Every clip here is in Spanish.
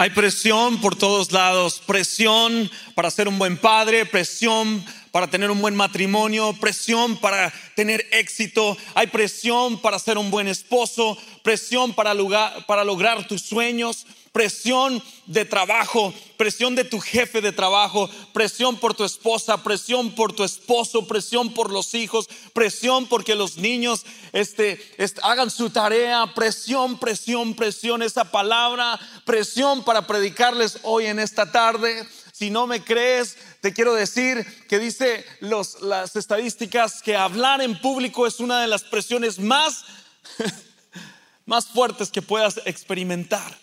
Hay presión por todos lados, presión para ser un buen padre, presión para tener un buen matrimonio, presión para tener éxito, hay presión para ser un buen esposo, presión para, lograr tus sueños, presión de trabajo, presión de tu jefe de trabajo, presión por tu esposa, presión por tu esposo, presión por los hijos, presión porque los niños este, hagan su tarea, presión, presión, presión, esa palabra, presión para predicarles hoy en esta tarde. Si no me crees, te quiero decir que dice las estadísticas que hablar en público es una de las presiones más, más fuertes que puedas experimentar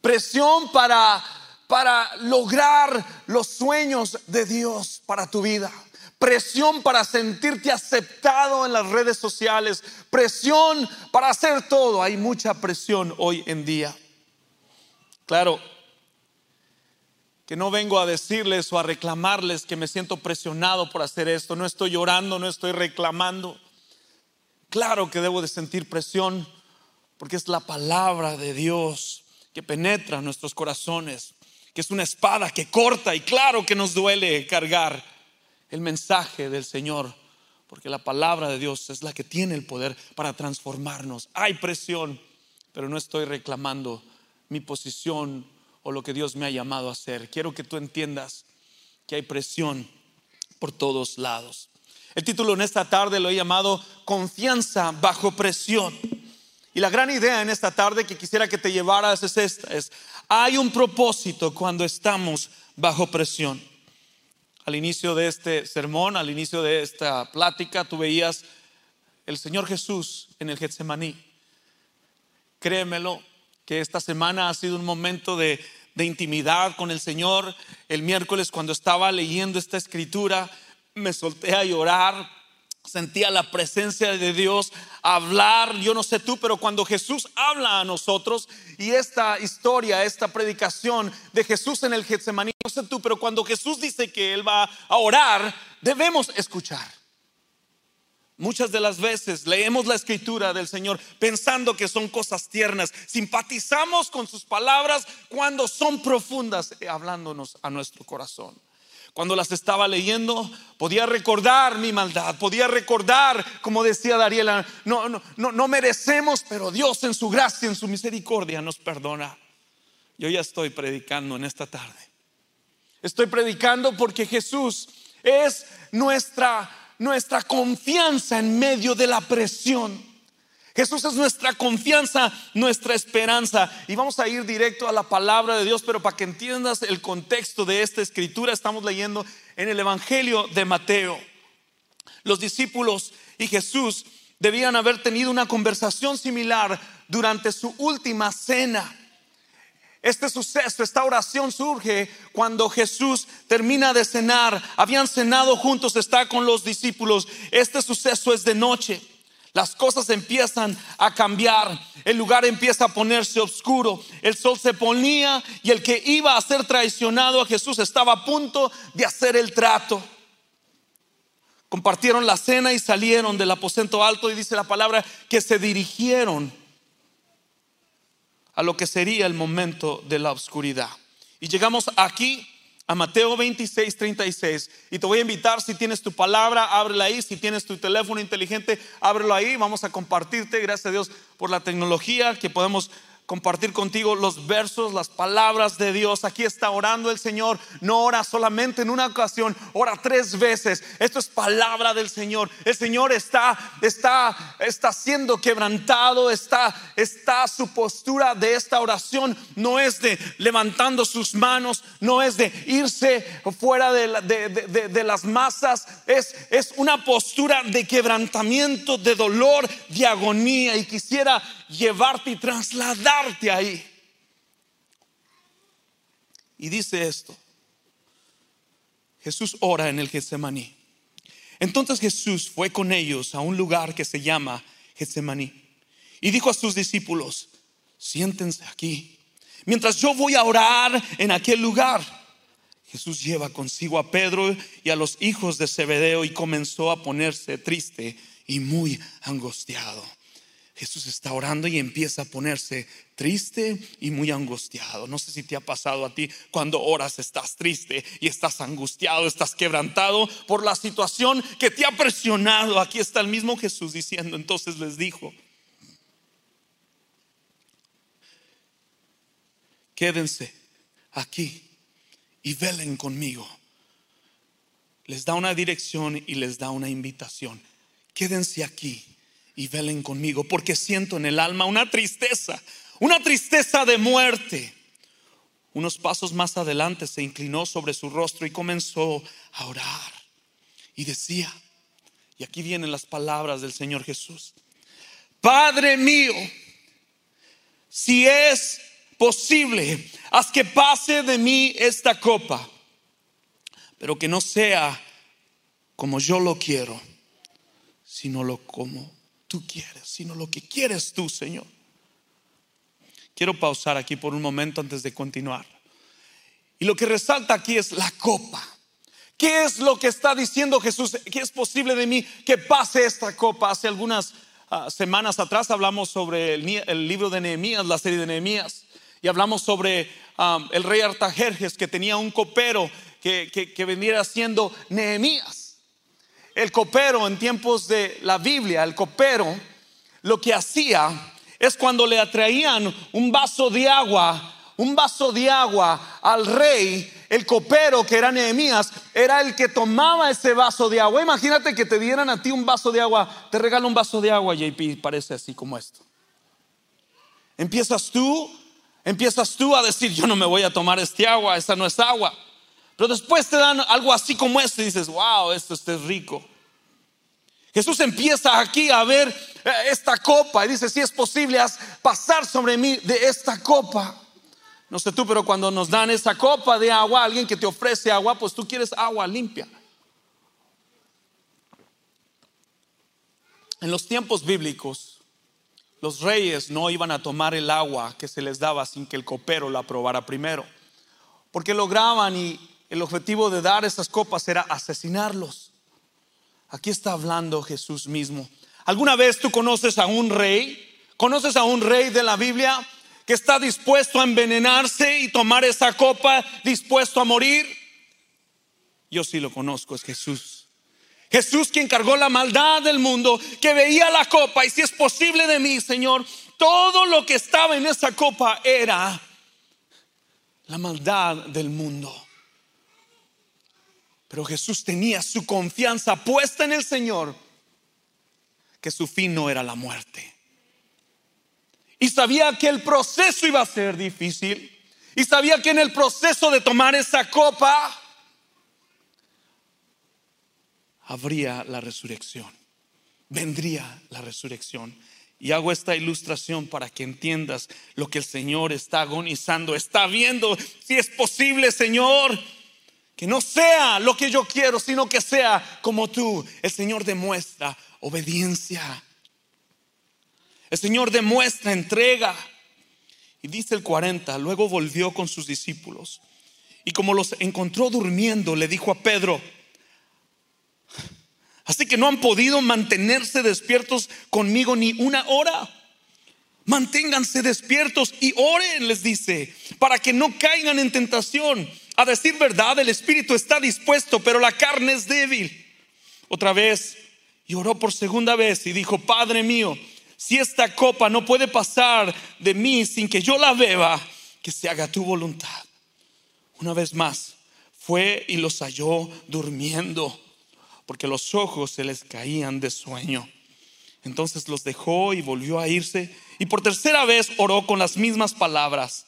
presión para, para lograr los sueños de Dios para tu vida. Presión para sentirte aceptado en las redes sociales. Presión para hacer todo. Hay mucha presión hoy en día. Claro, que no vengo a decirles o a reclamarles que me siento presionado por hacer esto. No estoy llorando, no estoy reclamando. Claro que debo de sentir presión porque es la palabra de Dios que penetra nuestros corazones, que es una espada que corta y claro que nos duele cargar el mensaje del Señor, porque la palabra de Dios es la que tiene el poder para transformarnos. Hay presión, pero no estoy reclamando mi posición o lo que Dios me ha llamado a hacer. Quiero que tú entiendas que hay presión por todos lados. El título en esta tarde lo he llamado Confianza bajo presión. Y la gran idea en esta tarde que quisiera que te llevaras es esta, es hay un propósito cuando estamos bajo presión. Al inicio de este sermón, al inicio de esta plática, tú veías el Señor Jesús en el Getsemaní. Créemelo que esta semana ha sido un momento de, de intimidad con el Señor. El miércoles cuando estaba leyendo esta escritura, me solté a llorar sentía la presencia de Dios hablar, yo no sé tú, pero cuando Jesús habla a nosotros y esta historia, esta predicación de Jesús en el Getsemaní, no sé tú, pero cuando Jesús dice que Él va a orar, debemos escuchar. Muchas de las veces leemos la escritura del Señor pensando que son cosas tiernas, simpatizamos con sus palabras cuando son profundas, eh, hablándonos a nuestro corazón. Cuando las estaba leyendo, podía recordar mi maldad, podía recordar, como decía Dariela, no, no, no, no merecemos, pero Dios en su gracia, en su misericordia nos perdona. Yo ya estoy predicando en esta tarde. Estoy predicando porque Jesús es nuestra, nuestra confianza en medio de la presión. Jesús es nuestra confianza, nuestra esperanza. Y vamos a ir directo a la palabra de Dios, pero para que entiendas el contexto de esta escritura, estamos leyendo en el Evangelio de Mateo. Los discípulos y Jesús debían haber tenido una conversación similar durante su última cena. Este suceso, esta oración surge cuando Jesús termina de cenar. Habían cenado juntos, está con los discípulos. Este suceso es de noche. Las cosas empiezan a cambiar, el lugar empieza a ponerse oscuro, el sol se ponía y el que iba a ser traicionado a Jesús estaba a punto de hacer el trato. Compartieron la cena y salieron del aposento alto y dice la palabra que se dirigieron a lo que sería el momento de la oscuridad. Y llegamos aquí a Mateo 26, 36. Y te voy a invitar, si tienes tu palabra, ábrela ahí. Si tienes tu teléfono inteligente, ábrelo ahí. Vamos a compartirte, gracias a Dios por la tecnología, que podemos compartir contigo los versos, las palabras de Dios. Aquí está orando el Señor. No ora solamente en una ocasión, ora tres veces. Esto es palabra del Señor. El Señor está, está, está siendo quebrantado. Está, está su postura de esta oración. No es de levantando sus manos, no es de irse fuera de, de, las masas. Es, es una postura de quebrantamiento, de dolor, de agonía. Y quisiera llevarte y ahí. Y dice esto. Jesús ora en el Getsemaní. Entonces Jesús fue con ellos a un lugar que se llama Getsemaní y dijo a sus discípulos, siéntense aquí, mientras yo voy a orar en aquel lugar. Jesús lleva consigo a Pedro y a los hijos de Zebedeo y comenzó a ponerse triste y muy angustiado. Jesús está orando y empieza a ponerse triste y muy angustiado. No sé si te ha pasado a ti cuando oras estás triste y estás angustiado, estás quebrantado por la situación que te ha presionado. Aquí está el mismo Jesús diciendo, entonces les dijo, quédense aquí y velen conmigo. Les da una dirección y les da una invitación. Quédense aquí y velen conmigo, porque siento en el alma una tristeza, una tristeza de muerte. Unos pasos más adelante se inclinó sobre su rostro y comenzó a orar. Y decía, y aquí vienen las palabras del Señor Jesús, Padre mío, si es posible, haz que pase de mí esta copa, pero que no sea como yo lo quiero, sino lo como tú quieres, sino lo que quieres tú, Señor. Quiero pausar aquí por un momento antes de continuar. Y lo que resalta aquí es la copa. ¿Qué es lo que está diciendo Jesús? ¿Qué es posible de mí que pase esta copa? Hace algunas ah, semanas atrás hablamos sobre el, libro de Nehemías, la serie de Nehemías, y hablamos sobre ah, el rey Artajerjes que tenía un copero que, que, que venía siendo Nehemías el copero en tiempos de la Biblia, el copero, lo que hacía es cuando le atraían un vaso de agua, un vaso de agua al rey, el copero que era Nehemías, era el que tomaba ese vaso de agua. Imagínate que te dieran a ti un vaso de agua, te regalo un vaso de agua, JP, parece así como esto. Empiezas tú, empiezas tú a decir, yo no me voy a tomar este agua, esta no es agua. Pero después te dan algo así como este y dices, wow, esto, es rico. Jesús empieza aquí a ver eh, esta copa y dice, si es posible, haz pasar sobre mí de esta copa. No sé tú, pero cuando nos dan esa copa de agua, alguien que te ofrece agua, pues tú quieres agua limpia. En los tiempos bíblicos, los reyes no iban a tomar el agua que se les daba sin que el copero la probara primero, porque lograban y el objetivo de dar esas copas era asesinarlos. Aquí está hablando Jesús mismo. ¿Alguna vez tú conoces a un rey? ¿Conoces a un rey de la Biblia que está dispuesto a envenenarse y tomar esa copa, dispuesto a morir? Yo sí lo conozco, es Jesús. Jesús quien cargó la maldad del mundo, que veía la copa y si es posible de mí, Señor, todo lo que estaba en esa copa era la maldad del mundo. Pero Jesús tenía su confianza puesta en el Señor, que su fin no era la muerte. Y sabía que el proceso iba a ser difícil. Y sabía que en el proceso de tomar esa copa, habría la resurrección. Vendría la resurrección. Y hago esta ilustración para que entiendas lo que el Señor está agonizando, está viendo. Si es posible, Señor, que no sea lo que yo quiero, sino que sea como tú. El Señor demuestra obediencia. El Señor demuestra entrega. Y dice el 40, luego volvió con sus discípulos. Y como los encontró durmiendo, le dijo a Pedro, así que no han podido mantenerse despiertos conmigo ni una hora. Manténganse despiertos y oren, les dice, para que no caigan en tentación. A decir verdad, el espíritu está dispuesto, pero la carne es débil. Otra vez, lloró por segunda vez y dijo, Padre mío, si esta copa no puede pasar de mí sin que yo la beba, que se haga tu voluntad. Una vez más, fue y los halló durmiendo, porque los ojos se les caían de sueño. Entonces los dejó y volvió a irse, y por tercera vez oró con las mismas palabras.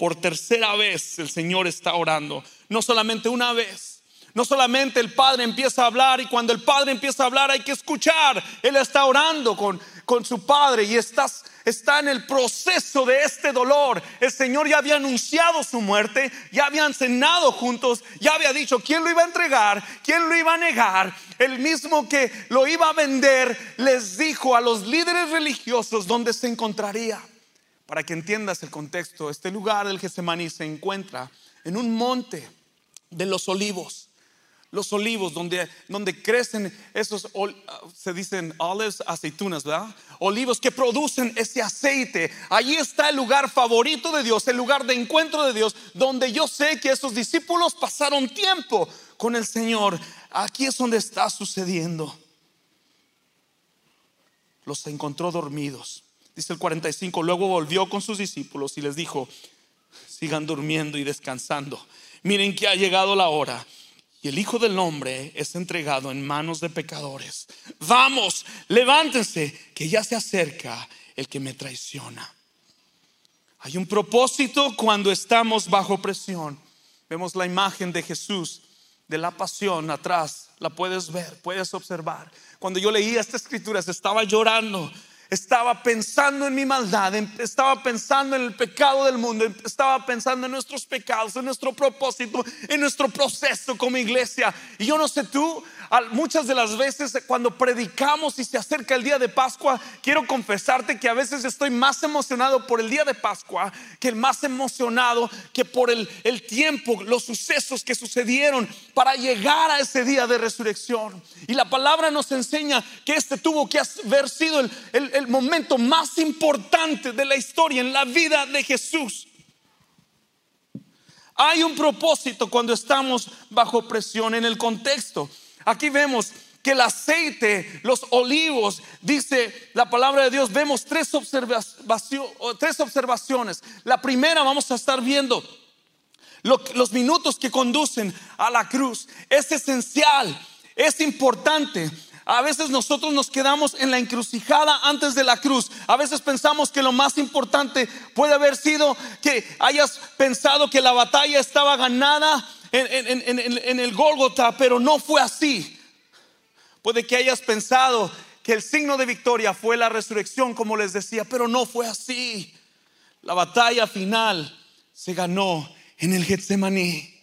Por tercera vez el Señor está orando, no solamente una vez. No solamente el Padre empieza a hablar y cuando el Padre empieza a hablar hay que escuchar. Él está orando con, con su Padre y estás, está en el proceso de este dolor. El Señor ya había anunciado su muerte, ya habían cenado juntos, ya había dicho quién lo iba a entregar, quién lo iba a negar. El mismo que lo iba a vender les dijo a los líderes religiosos dónde se encontraría. Para que entiendas el contexto, este lugar del Getsemaní se encuentra en un monte de los olivos, los olivos, donde, donde crecen esos, se dicen olives, aceitunas, ¿verdad? Olivos que producen ese aceite. Allí está el lugar favorito de Dios, el lugar de encuentro de Dios, donde yo sé que esos discípulos pasaron tiempo con el Señor. Aquí es donde está sucediendo. Los encontró dormidos. Dice el 45, luego volvió con sus discípulos y les dijo, sigan durmiendo y descansando. Miren que ha llegado la hora y el Hijo del Hombre es entregado en manos de pecadores. Vamos, levántense, que ya se acerca el que me traiciona. Hay un propósito cuando estamos bajo presión. Vemos la imagen de Jesús, de la pasión atrás, la puedes ver, puedes observar. Cuando yo leía esta escritura, se estaba llorando estaba pensando en mi maldad, estaba pensando en el pecado del mundo, estaba pensando en nuestros pecados, en nuestro propósito, en nuestro proceso como iglesia. Y yo no sé tú, muchas de las veces cuando predicamos y se acerca el día de Pascua, quiero confesarte que a veces estoy más emocionado por el día de Pascua que el más emocionado que por el, el tiempo, los sucesos que sucedieron para llegar a ese día de resurrección. Y la palabra nos enseña que este tuvo que haber sido el, el momento más importante de la historia en la vida de Jesús. Hay un propósito cuando estamos bajo presión en el contexto. Aquí vemos que el aceite, los olivos, dice la palabra de Dios, vemos tres, tres observaciones. La primera vamos a estar viendo los minutos que conducen a la cruz. Es esencial, es importante. A veces nosotros nos quedamos en la encrucijada antes de la cruz. A veces pensamos que lo más importante puede haber sido que hayas pensado que la batalla estaba ganada en, el Gólgota, pero no fue así. Puede que hayas pensado que el signo de victoria fue la resurrección, como les decía, pero no fue así. La batalla final se ganó en el Getsemaní.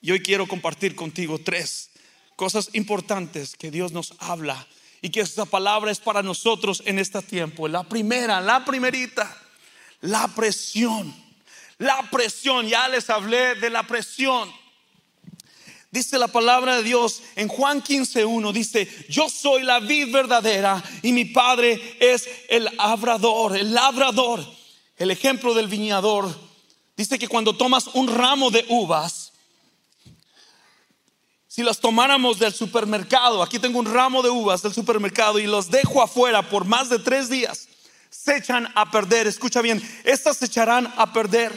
Y hoy quiero compartir contigo tres cosas importantes que Dios nos habla y que esta palabra es para nosotros en este tiempo. La primera, la primerita, la presión. La presión, ya les hablé de la presión. Dice la palabra de Dios en Juan 15:1 dice, "Yo soy la vid verdadera y mi padre es el labrador, el labrador." El ejemplo del viñador dice que cuando tomas un ramo de uvas, si las tomáramos del supermercado, aquí tengo un ramo de uvas del supermercado y los dejo afuera por más de tres días, se echan a perder. Escucha bien, estas se echarán a perder.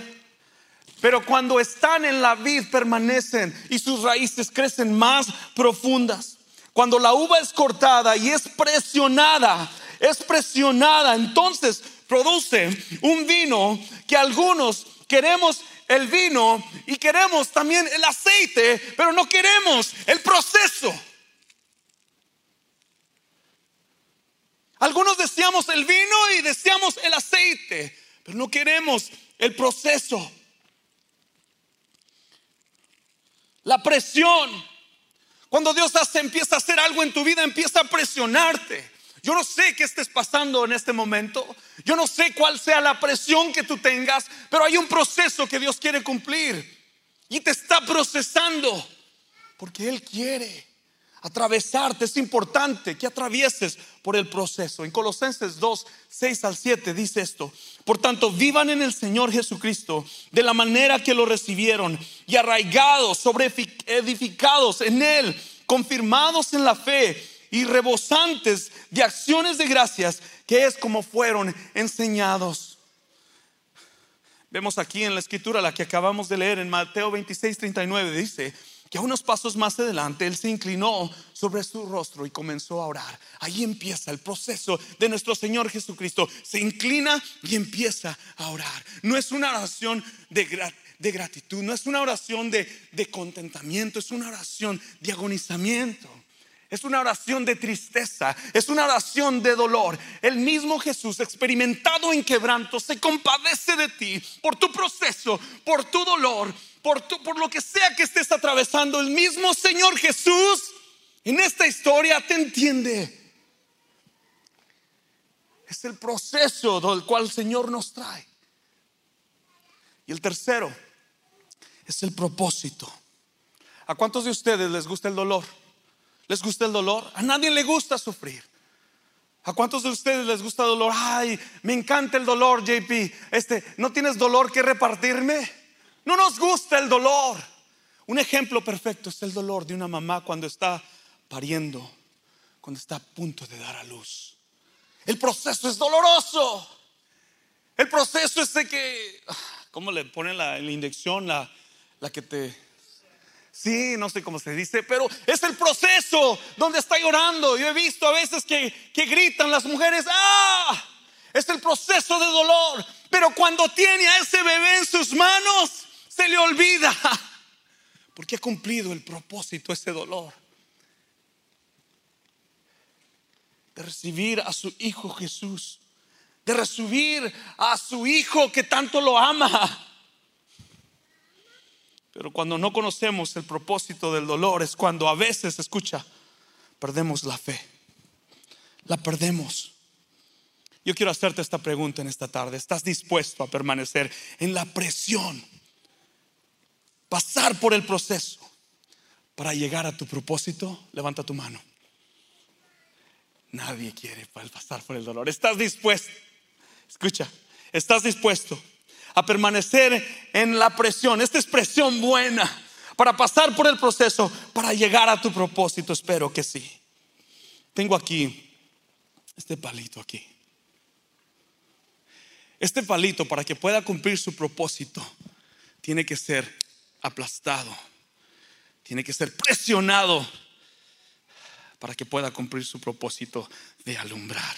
Pero cuando están en la vid permanecen y sus raíces crecen más profundas. Cuando la uva es cortada y es presionada, es presionada, entonces produce un vino que algunos queremos el vino y queremos también el aceite, pero no queremos el proceso. Algunos deseamos el vino y deseamos el aceite, pero no queremos el proceso. La presión. Cuando Dios hace, empieza a hacer algo en tu vida, empieza a presionarte. Yo no sé qué estés pasando en este momento. Yo no sé cuál sea la presión que tú tengas, pero hay un proceso que Dios quiere cumplir. Y te está procesando porque Él quiere atravesarte. Es importante que atravieses por el proceso. En Colosenses 2, 6 al 7 dice esto. Por tanto, vivan en el Señor Jesucristo de la manera que lo recibieron y arraigados, sobre edificados en Él, confirmados en la fe y rebosantes de acciones de gracias, que es como fueron enseñados. Vemos aquí en la escritura, la que acabamos de leer en Mateo 26, 39, dice, que a unos pasos más adelante él se inclinó sobre su rostro y comenzó a orar. Ahí empieza el proceso de nuestro Señor Jesucristo. Se inclina y empieza a orar. No es una oración de, gratitud, no es una oración de, de contentamiento, es una oración de agonizamiento. Es una oración de tristeza, es una oración de dolor. El mismo Jesús, experimentado en quebranto, se compadece de ti por tu proceso, por tu dolor, por, por lo que sea que estés atravesando. El mismo Señor Jesús en esta historia te entiende. Es el proceso del cual el Señor nos trae. Y el tercero es el propósito. ¿A cuántos de ustedes les gusta el dolor? ¿Les gusta el dolor? A nadie le gusta sufrir. ¿A cuántos de ustedes les gusta el dolor? Ay, me encanta el dolor, JP. Este, ¿no tienes dolor que repartirme? No nos gusta el dolor. Un ejemplo perfecto es el dolor de una mamá cuando está pariendo, cuando está a punto de dar a luz. El proceso es doloroso. El proceso es de que, ¿cómo le ponen la, inyección? La que te Sí, no sé cómo se dice, pero es el proceso donde está llorando. Yo he visto a veces que, que gritan las mujeres, ¡ah! Es el proceso de dolor. Pero cuando tiene a ese bebé en sus manos, se le olvida. Porque ha cumplido el propósito ese dolor. De recibir a su Hijo Jesús. De recibir a su Hijo que tanto lo ama pero cuando no conocemos el propósito del dolor es cuando a veces, escucha, perdemos la fe. La perdemos. Yo quiero hacerte esta pregunta en esta tarde. ¿Estás dispuesto a permanecer en la presión? Pasar por el proceso para llegar a tu propósito. Levanta tu mano. Nadie quiere pasar por el dolor. ¿Estás dispuesto? Escucha, ¿estás dispuesto a permanecer en la presión. Esta es presión buena para pasar por el proceso, para llegar a tu propósito. Espero que sí. Tengo aquí este palito aquí. Este palito para que pueda cumplir su propósito tiene que ser aplastado, tiene que ser presionado para que pueda cumplir su propósito de alumbrar.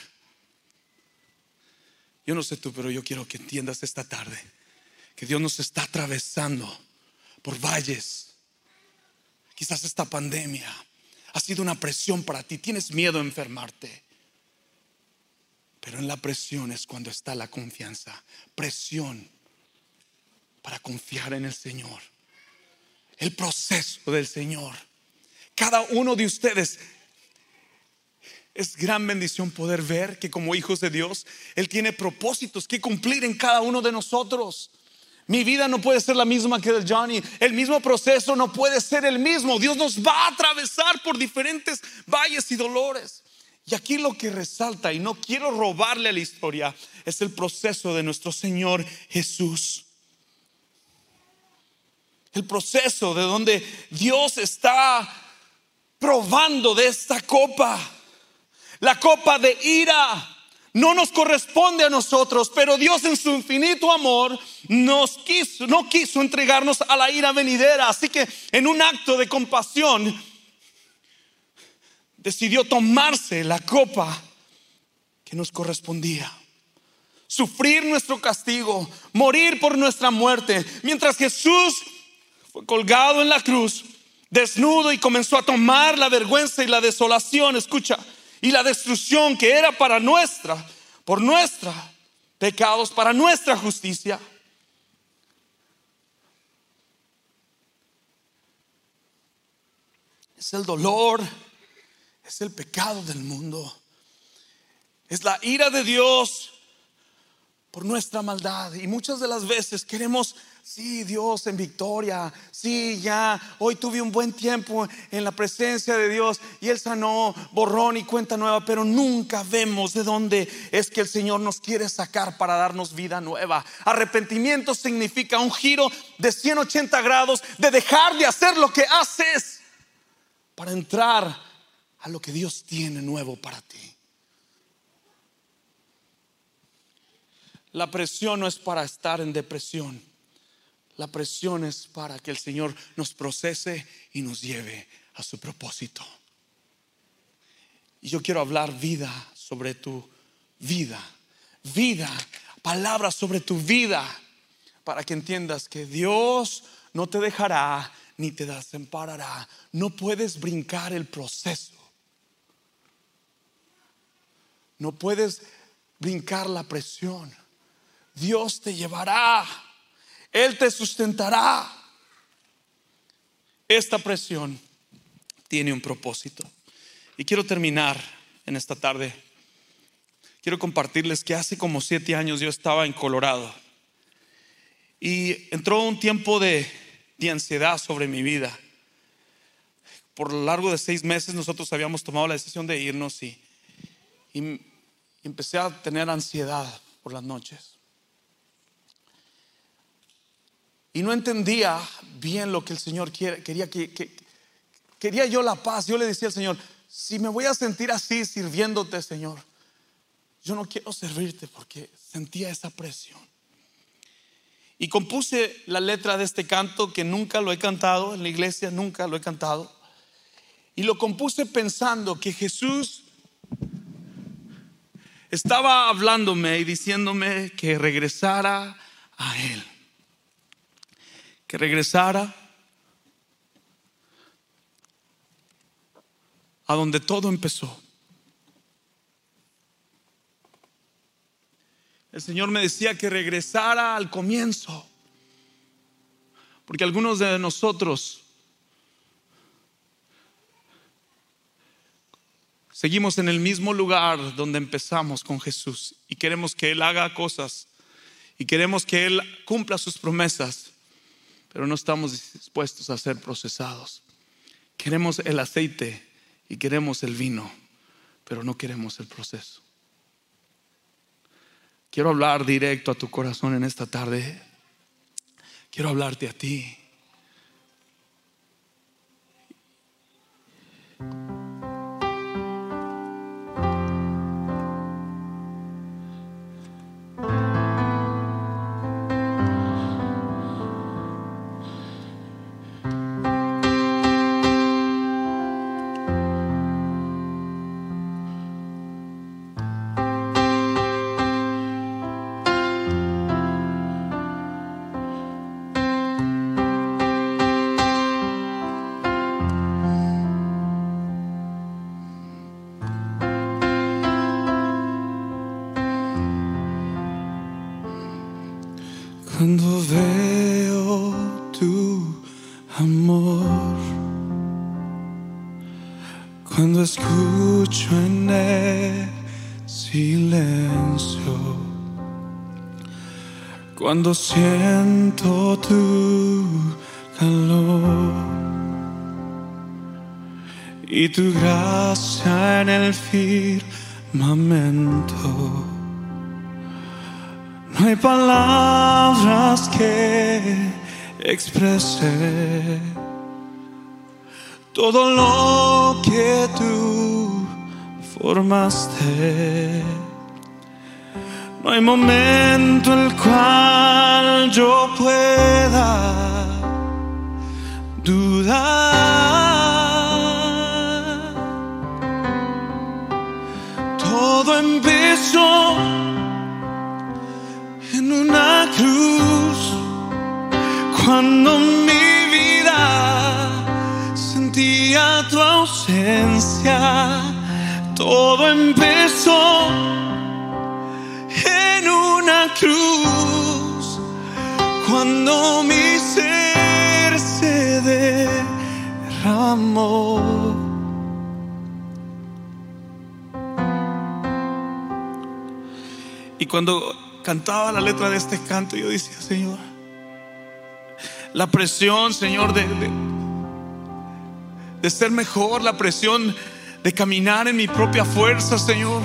Yo no sé tú, pero yo quiero que entiendas esta tarde que Dios nos está atravesando por valles. Quizás esta pandemia ha sido una presión para ti. Tienes miedo a enfermarte. Pero en la presión es cuando está la confianza. Presión para confiar en el Señor. El proceso del Señor. Cada uno de ustedes es gran bendición poder ver que como hijos de Dios, Él tiene propósitos que cumplir en cada uno de nosotros. Mi vida no puede ser la misma que el Johnny. El mismo proceso no puede ser el mismo. Dios nos va a atravesar por diferentes valles y dolores. Y aquí lo que resalta, y no quiero robarle a la historia, es el proceso de nuestro Señor Jesús. El proceso de donde Dios está probando de esta copa la copa de ira no nos corresponde a nosotros, pero Dios en su infinito amor nos quiso, no quiso entregarnos a la ira venidera, así que en un acto de compasión decidió tomarse la copa que nos correspondía. Sufrir nuestro castigo, morir por nuestra muerte, mientras Jesús fue colgado en la cruz, desnudo y comenzó a tomar la vergüenza y la desolación. Escucha, y la destrucción que era para nuestra, por nuestra pecados, para nuestra justicia. Es el dolor, es el pecado del mundo, es la ira de Dios por nuestra maldad. Y muchas de las veces queremos Sí, Dios en victoria. Sí, ya, hoy tuve un buen tiempo en la presencia de Dios y Él sanó, borrón y cuenta nueva, pero nunca vemos de dónde es que el Señor nos quiere sacar para darnos vida nueva. Arrepentimiento significa un giro de 180 grados de dejar de hacer lo que haces para entrar a lo que Dios tiene nuevo para ti. La presión no es para estar en depresión. La presión es para que el Señor nos procese y nos lleve a su propósito. Y yo quiero hablar vida sobre tu vida. Vida, palabras sobre tu vida, para que entiendas que Dios no te dejará ni te desamparará. No puedes brincar el proceso. No puedes brincar la presión. Dios te llevará él te sustentará. Esta presión tiene un propósito. Y quiero terminar en esta tarde. Quiero compartirles que hace como siete años yo estaba en Colorado y entró un tiempo de, de ansiedad sobre mi vida. por lo largo de seis meses nosotros habíamos tomado la decisión de irnos y, y empecé a tener ansiedad por las noches. Y no entendía bien lo que el Señor quería que, quería yo la paz. Yo le decía al Señor, si me voy a sentir así sirviéndote, Señor, yo no quiero servirte porque sentía esa presión. Y compuse la letra de este canto que nunca lo he cantado en la iglesia, nunca lo he cantado. Y lo compuse pensando que Jesús estaba hablándome y diciéndome que regresara a Él. Que regresara a donde todo empezó. El Señor me decía que regresara al comienzo. Porque algunos de nosotros seguimos en el mismo lugar donde empezamos con Jesús y queremos que Él haga cosas y queremos que Él cumpla sus promesas, pero no estamos dispuestos a ser procesados. Queremos el aceite y queremos el vino, pero no queremos el proceso. Quiero hablar directo a tu corazón en esta tarde. Quiero hablarte a ti. Cuando siento tu calor y tu gracia en el firmamento no hay palabras que exprese todo lo que tú formaste. No hay momento el cual yo pueda dudar. Todo empezó una cruz cuando mi vida sentía tu ausencia. Todo empezó cuando mi ser se derramó. Y cuando cantaba la letra de este canto, yo decía, Señor, la presión, Señor, de, de, ser mejor, la presión de caminar en mi propia fuerza, Señor.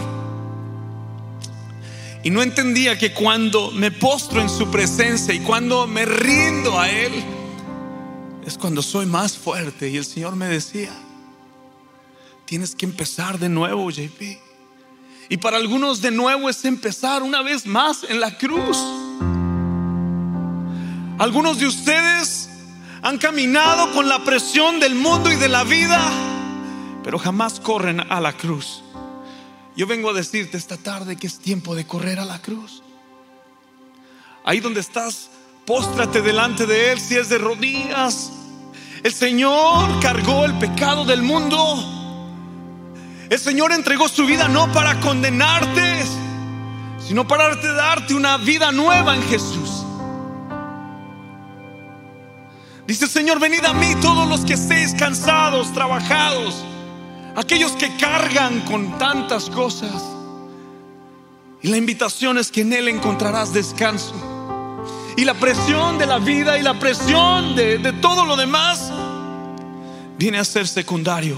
Y no entendía que cuando me postro en su presencia y cuando me rindo a Él, es cuando soy más fuerte. Y el Señor me decía, tienes que empezar de nuevo, JP. Y para algunos de nuevo es empezar una vez más en la cruz. Algunos de ustedes han caminado con la presión del mundo y de la vida, pero jamás corren a la cruz. Yo vengo a decirte esta tarde que es tiempo de correr a la cruz. Ahí donde estás, póstrate delante de Él si es de rodillas. El Señor cargó el pecado del mundo el Señor entregó su vida no para condenarte, sino para darte una vida nueva en Jesús. Dice Señor, venid a mí todos los que estéis cansados, trabajados, aquellos que cargan con tantas cosas. Y la invitación es que en Él encontrarás descanso. Y la presión de la vida y la presión de, de todo lo demás viene a ser secundario.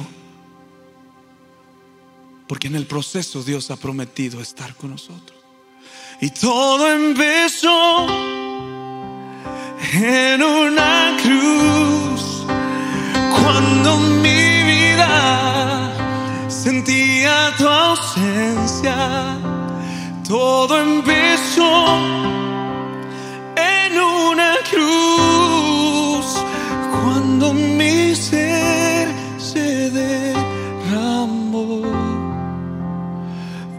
Porque en el proceso Dios ha prometido estar con nosotros. Y todo empezó en una cruz cuando mi vida sentía tu ausencia. Todo empezó en una cruz cuando mi ser se derramó.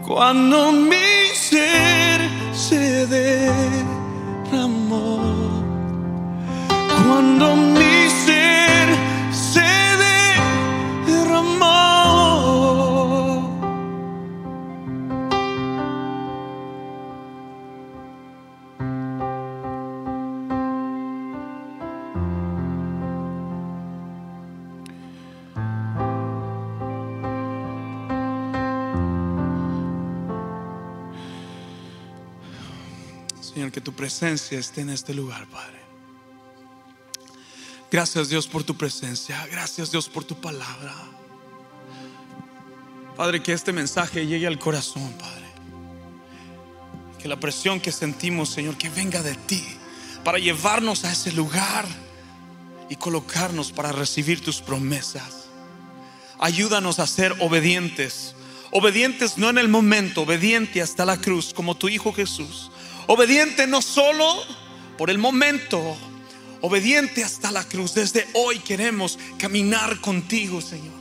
Cuando mi ser se derramó. Cuando mi Que tu presencia esté en este lugar, Padre. Gracias Dios por tu presencia. Gracias Dios por tu palabra. Padre, que este mensaje llegue al corazón, Padre. Que la presión que sentimos, Señor, que venga de ti para llevarnos a ese lugar y colocarnos para recibir tus promesas. Ayúdanos a ser obedientes. Obedientes no en el momento, obediente hasta la cruz, como tu Hijo Jesús. Obediente no solo por el momento, obediente hasta la cruz. Desde hoy queremos caminar contigo, Señor.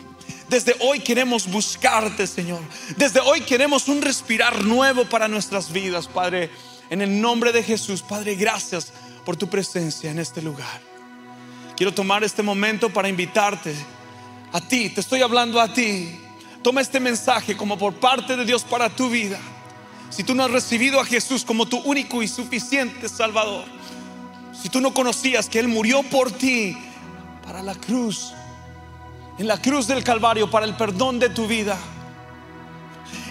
Desde hoy queremos buscarte, Señor. Desde hoy queremos un respirar nuevo para nuestras vidas, Padre. En el nombre de Jesús, Padre, gracias por tu presencia en este lugar. Quiero tomar este momento para invitarte a ti, te estoy hablando a ti. Toma este mensaje como por parte de Dios para tu vida. Si tú no has recibido a Jesús como tu único y suficiente Salvador, si tú no conocías que Él murió por ti para la cruz, en la cruz del Calvario, para el perdón de tu vida,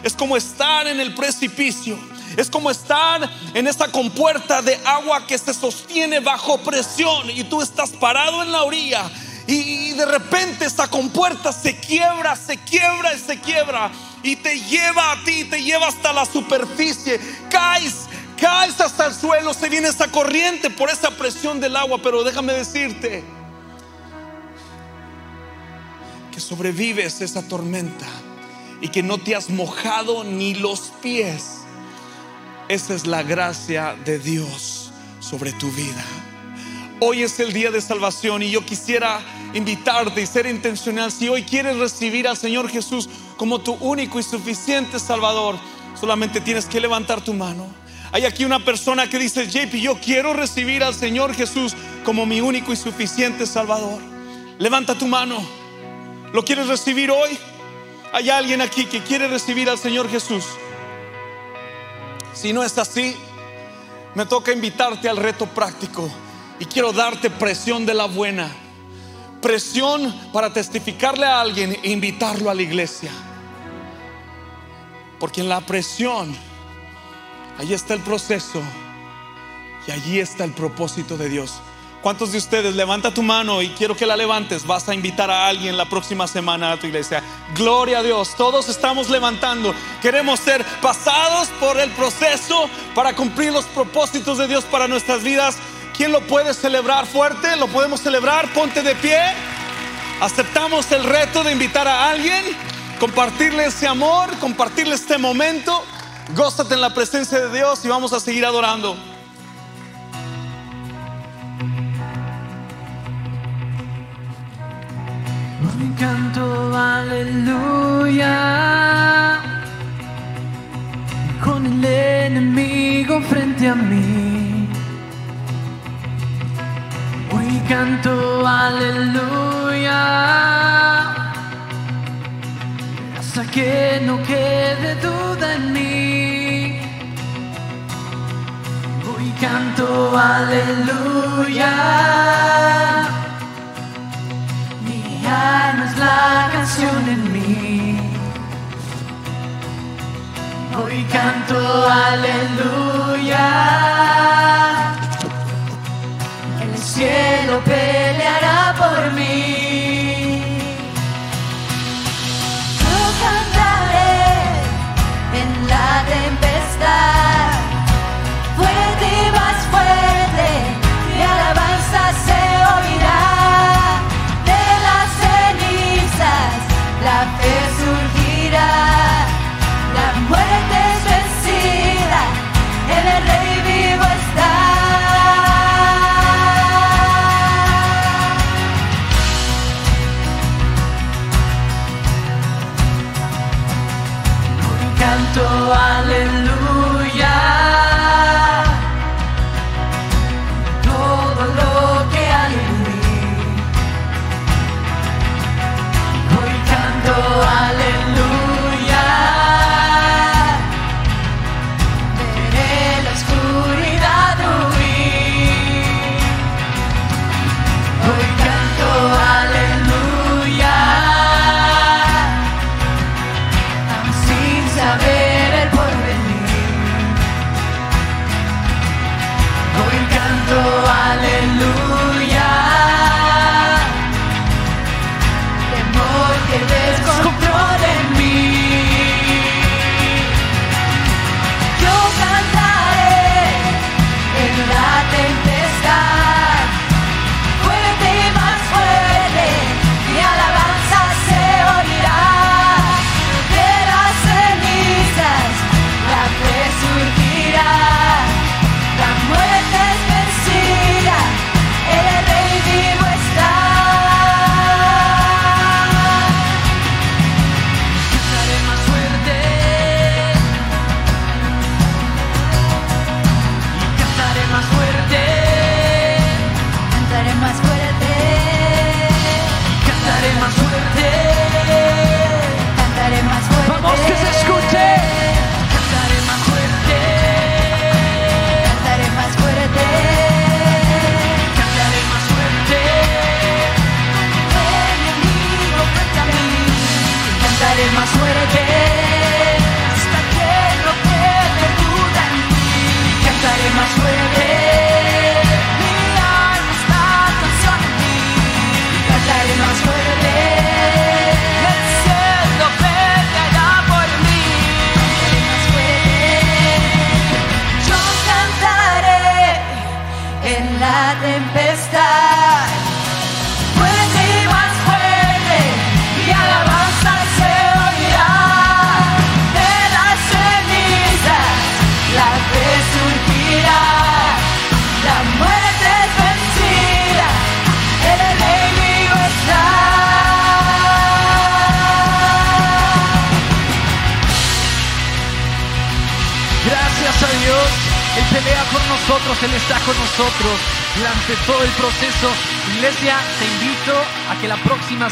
es como estar en el precipicio, es como estar en esa compuerta de agua que se sostiene bajo presión y tú estás parado en la orilla y de repente esta compuerta se quiebra, se quiebra y se quiebra y te lleva a ti, te lleva hasta la superficie, caes, caes hasta el suelo, se viene esa corriente por esa presión del agua, pero déjame decirte que sobrevives esa tormenta y que no te has mojado ni los pies. Esa es la gracia de Dios sobre tu vida. Hoy es el día de salvación y yo quisiera invitarte y ser intencional. Si hoy quieres recibir al Señor Jesús como tu único y suficiente Salvador, solamente tienes que levantar tu mano. Hay aquí una persona que dice, JP, yo quiero recibir al Señor Jesús como mi único y suficiente Salvador. Levanta tu mano. ¿Lo quieres recibir hoy? Hay alguien aquí que quiere recibir al Señor Jesús. Si no es así, me toca invitarte al reto práctico y quiero darte presión de la buena. Presión para testificarle a alguien e invitarlo a la iglesia. Porque en la presión, ahí está el proceso y allí está el propósito de Dios. ¿Cuántos de ustedes levanta tu mano y quiero que la levantes? Vas a invitar a alguien la próxima semana a tu iglesia. Gloria a Dios. Todos estamos levantando. Queremos ser pasados por el proceso para cumplir los propósitos de Dios para nuestras vidas. ¿Quién lo puede celebrar fuerte? ¿Lo podemos celebrar? Ponte de pie. Aceptamos el reto de invitar a alguien, compartirle ese amor, compartirle este momento. Gózate en la presencia de Dios y vamos a seguir adorando. Hoy canto aleluya con el enemigo frente a mí. Hoy canto aleluya hasta que no quede duda en mí. Hoy canto aleluya. Mi alma es la canción en mí. Hoy canto aleluya. El cielo peleará por mí. la tempestad. Él está con nosotros durante todo el proceso. Iglesia, te invito a que la próxima